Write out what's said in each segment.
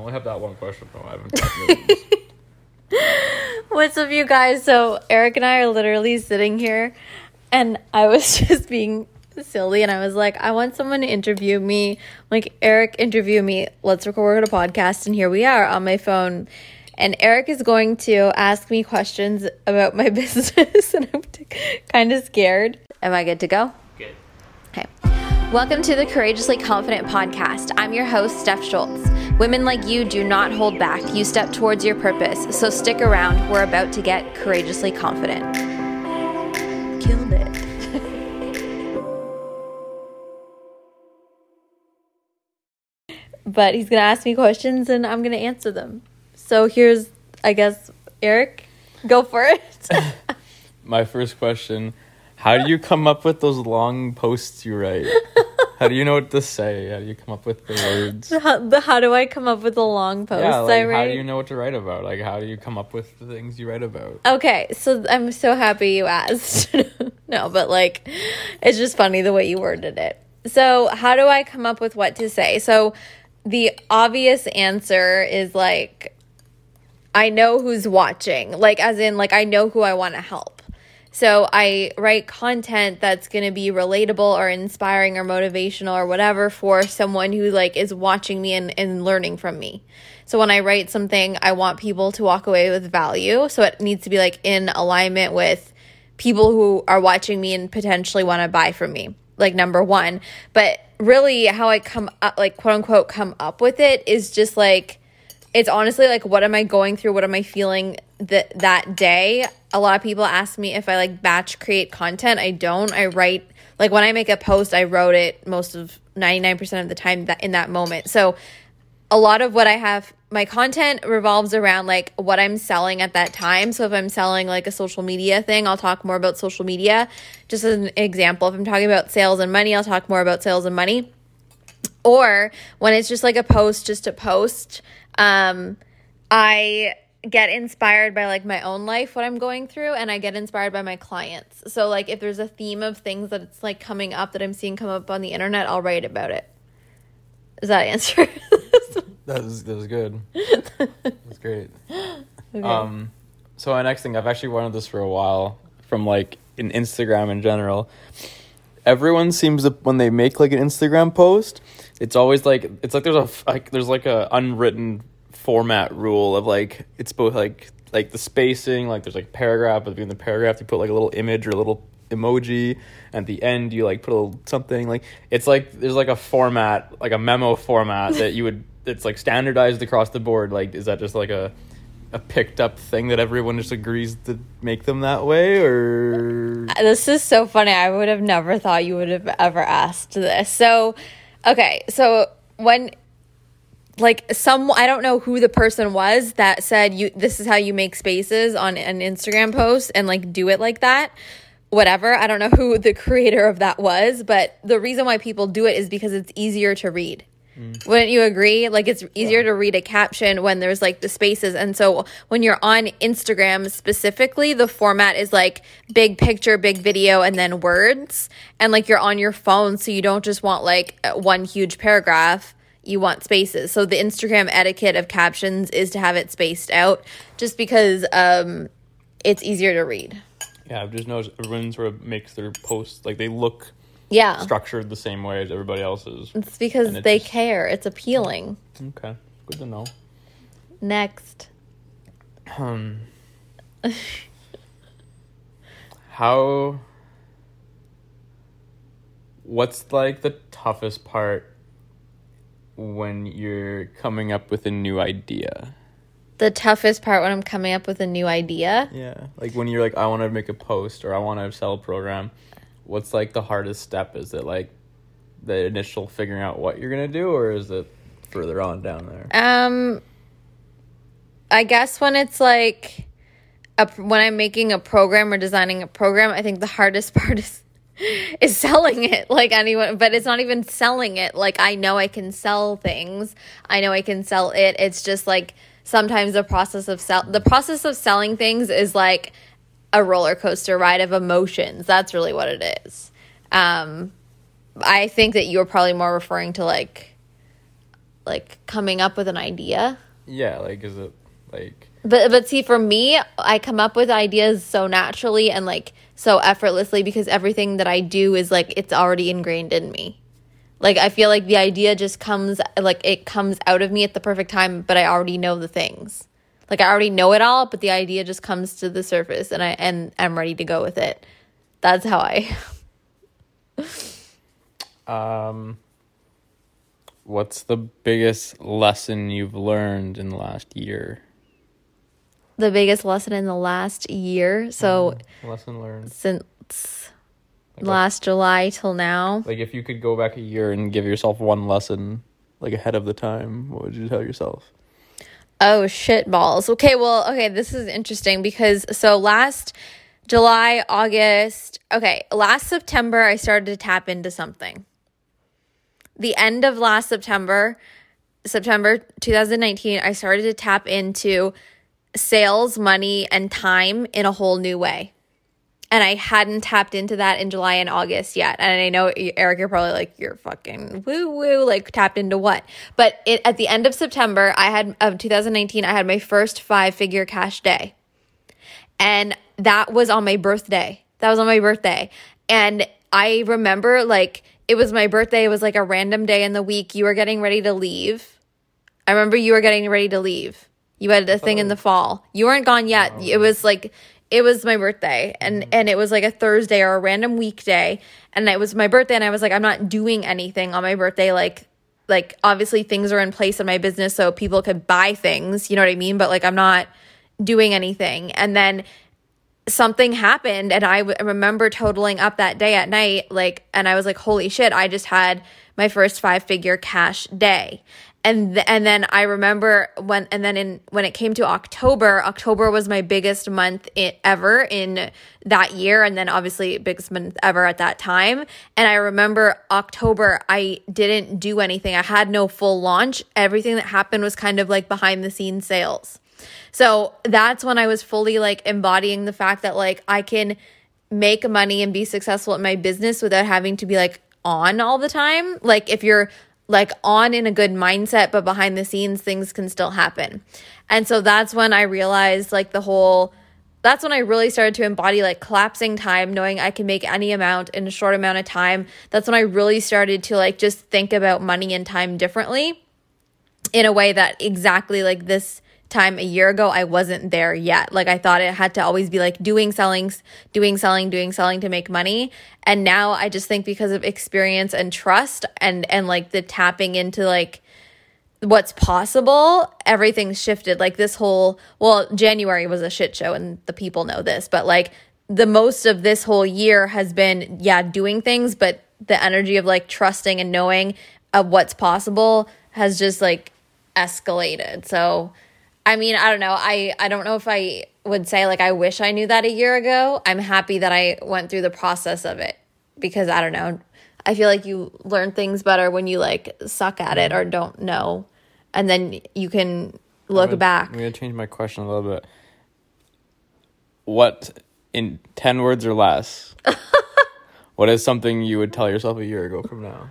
only have that one question though. I haven't. What's up, you guys? So, Eric and I are literally sitting here, and I was just being silly, and I was like, I want someone to interview me. Like, Eric, interview me. Let's record a podcast, and here we are on my phone. And Eric is going to ask me questions about my business, and I'm kind of scared. Am I good to go? Good. Okay. Welcome to the Courageously Confident podcast. I'm your host, Steph Schultz. Women like you do not hold back. You step towards your purpose. So stick around. We're about to get courageously confident. Killed it. but he's going to ask me questions and I'm going to answer them. So here's, I guess, Eric, go for it. My first question: How do you come up with those long posts you write? How do you know what to say? How do you come up with the words? how, the, how do I come up with a long post yeah, I like write? how do you know what to write about? Like how do you come up with the things you write about? Okay, so I'm so happy you asked. no, but like, it's just funny the way you worded it. So, how do I come up with what to say? So, the obvious answer is like, I know who's watching, like, as in, like, I know who I want to help. So, I write content that's going to be relatable or inspiring or motivational or whatever for someone who, like, is watching me and, and learning from me. So when I write something, I want people to walk away with value. So it needs to be like in alignment with people who are watching me and potentially want to buy from me. Like number 1. But really how I come up like quote unquote come up with it is just like it's honestly like what am I going through? What am I feeling that that day? A lot of people ask me if I like batch create content. I don't. I write like when I make a post, I wrote it most of 99% of the time that in that moment. So a lot of what I have, my content revolves around like what I'm selling at that time. So if I'm selling like a social media thing, I'll talk more about social media. Just as an example, if I'm talking about sales and money, I'll talk more about sales and money. Or when it's just like a post, just a post, um, I get inspired by like my own life, what I'm going through, and I get inspired by my clients. So like if there's a theme of things that it's like coming up that I'm seeing come up on the internet, I'll write about it is that answer? That was that was good. that's great. Okay. Um, so my next thing, I've actually wanted this for a while from like in Instagram in general. Everyone seems to when they make like an Instagram post, it's always like it's like there's a like there's like a unwritten format rule of like it's both like like the spacing, like there's like paragraph, but between the paragraph you put like a little image or a little emoji. At the end you like put a little something like it's like there's like a format, like a memo format that you would it's like standardized across the board. Like is that just like a a picked up thing that everyone just agrees to make them that way or uh, This is so funny. I would have never thought you would have ever asked this. So, okay, so when like some I don't know who the person was that said you this is how you make spaces on an Instagram post and like do it like that. Whatever. I don't know who the creator of that was, but the reason why people do it is because it's easier to read. Wouldn't you agree? Like it's easier to read a caption when there's like the spaces. And so when you're on Instagram specifically, the format is like big picture, big video, and then words. And like you're on your phone, so you don't just want like one huge paragraph. You want spaces. So the Instagram etiquette of captions is to have it spaced out just because um, it's easier to read. yeah i've just noticed everyone sort of makes their posts like they look Yeah. structured the same way as everybody else's It's because it they just- care. It's appealing. okay good to know Next. um how what's like the toughest part when you're coming up with a new idea The toughest part when I'm coming up with a new idea. Yeah, like when you're like, I want to make a post or I want to sell a program. What's like the hardest step? Is it like the initial figuring out what you're gonna do, or is it further on down there? Um, I guess when it's like a, when I'm making a program or designing a program, I think the hardest part is is selling it like anyone but it's not even selling it like i know i can sell things i know i can sell it it's just like sometimes the process of sell the process of selling things is like a roller coaster ride of emotions that's really what it is um i think that you're probably more referring to like like coming up with an idea. Yeah, like is it like But but see, for me, I come up with ideas so naturally and like so effortlessly because everything that I do is like it's already ingrained in me. Like I feel like the idea just comes like it comes out of me at the perfect time, but I already know the things. Like I already know it all, but the idea just comes to the surface and I and I'm ready to go with it. That's how I um what's the biggest lesson you've learned in the last year? the biggest lesson in the last year. So Lesson learned. since Like, last July till now. Like if you could go back a year and give yourself one lesson like ahead of the time, what would you tell yourself? Oh shit balls. Okay, well, okay, this is interesting because so last July, August, okay, last September I started to tap into something. The end of last September, September 2019, I started to tap into sales, money, and time in a whole new way. And I hadn't tapped into that in July and August yet. And I know Eric, you're probably like, you're fucking woo woo, like tapped into what? But it, at the end of September, I had of 2019, I had my first five figure cash day, and that was on my birthday. That was on my birthday, and I remember like it was my birthday. It was like a random day in the week. You were getting ready to leave. I remember you were getting ready to leave. You had a thing in the fall. You weren't gone yet. It was like it was my birthday and mm. and it was like a Thursday or a random weekday and it was my birthday and I was like I'm not doing anything on my birthday like like obviously things are in place in my business so people could buy things, you know what I mean? But like I'm not doing anything. And then something happened and I w- remember totaling up that day at night like and I was like holy shit I just had my first five figure cash day. And th- and then I remember when and then in when it came to October October was my biggest month ever in that year and then obviously biggest month ever at that time. And I remember October I didn't do anything. I had no full launch. Everything that happened was kind of like behind the scenes sales so that's when I was fully like embodying the fact that like I can make money and be successful in my business without having to be like on all the time. Like if you're like on in a good mindset, but behind the scenes, things can still happen. And so that's when I realized like the whole that's when I really started to embody like collapsing time, knowing I can make any amount in a short amount of time. That's when I really started to like just think about money and time differently in a way that exactly like this time a year ago I wasn't there yet. Like I thought it had to always be like doing selling, doing selling, doing selling to make money. And now I just think because of experience and trust and and like the tapping into like what's possible, everything's shifted. Like this whole well, January was a shit show and the people know this, but like the most of this whole year has been yeah, doing things, but the energy of like trusting and knowing of what's possible has just like escalated. So I mean, I don't know. I I don't know if I would say like I wish I knew that a year ago. I'm happy that I went through the process of it because I don't know. I feel like you learn things better when you like suck at it or don't know, and then you can look I'm gonna- back. I'm gonna change my question a little bit. What in ten words or less? what is something you would tell yourself a year ago from now?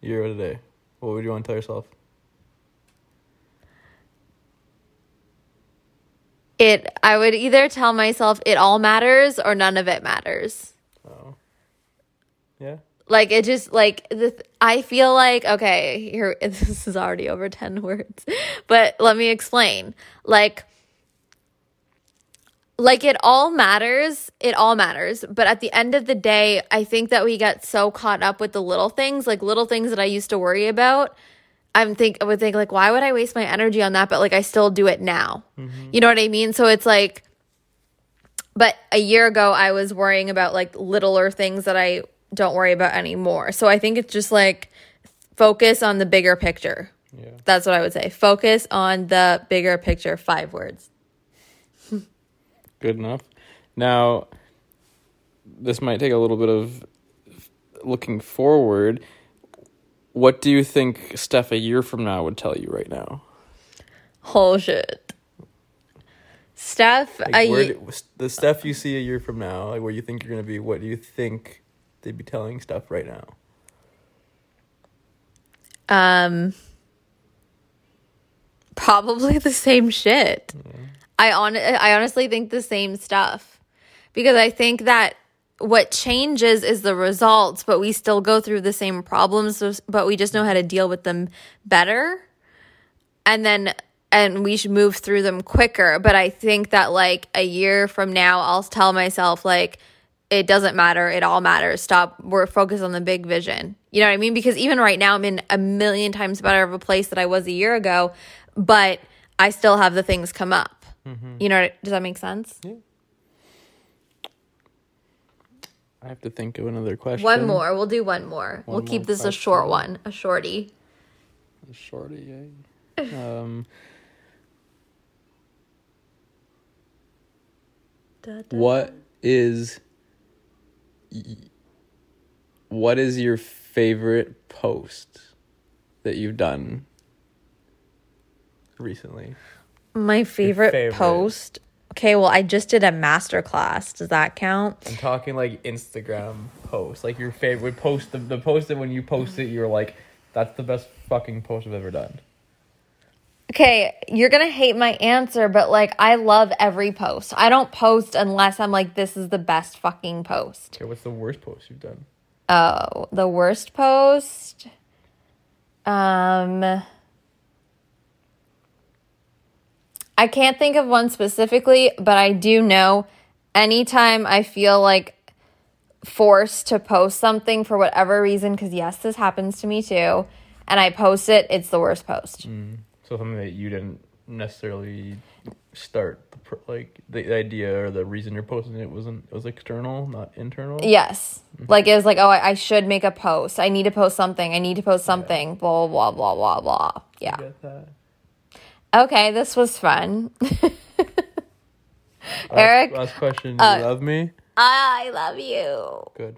Year or today? What would you want to tell yourself? It. I would either tell myself it all matters or none of it matters. Oh. Yeah. like it just like the th- i feel like okay here this is already over 10 words but let me explain like like it all matters it all matters but at the end of the day i think that we get so caught up with the little things like little things that i used to worry about i'm think i would think like why would i waste my energy on that? But like i still do it now. Mm-hmm. You know what i mean? So it's like but a year ago i was worrying about like littler things that i don't worry about anymore. So i think it's just like focus on the bigger picture. Yeah. that's what i would say. Focus on the bigger picture. Five words. Good enough. Now, this might take a little bit of looking forward. What do you think Steph a year from now would tell you right now? whole shit steph Like ye- do- the Steph you see a year from now, like where you think you're gonna be. What do you think they'd be telling Steph right now? Um, probably the same shit. I on I honestly think the same stuff because I think that what changes is the results, but we still go through the same problems, but we just know how to deal with them better. And then and we should move through them quicker. But I think that like a year from now, I'll tell myself like it doesn't matter. It all matters. Stop. We're focused on the big vision. You know what I mean? Because even right now, I'm in a million times better of a place that I was a year ago, but I still have the things come up. Mm-hmm. You know, does that make sense? Yeah. I have to think of another question. One more. We'll do one more. One we'll keep this question. a short one, a shorty. A shorty, yeah. um, da, da. What is what is your favorite post that you've done recently? My favorite, favorite, post. Okay, well, I just did a master class. Does that count? I'm talking like Instagram post, like your favorite post. The, the post that when you post it, you're like, "That's the best fucking post I've ever done." Okay, you're gonna hate my answer, but like, I love every post. I don't post unless I'm like, "This is the best fucking post." Okay, what's the worst post you've done? Oh, the worst post. Um. I can't think of one specifically, but I do know anytime I feel like forced to post something for whatever reason, because yes, this happens to me too, and I post it, it's the worst post. Mm. So something that you didn't necessarily start like the idea or the reason you're posting it wasn't it was external not internal yes mm-hmm. like it was like oh I, I, should make a post i need to post something i need to post something yeah. blah blah blah blah blah yeah Okay, this was fun. Eric, last question. Do you uh, love me? I love you. Good.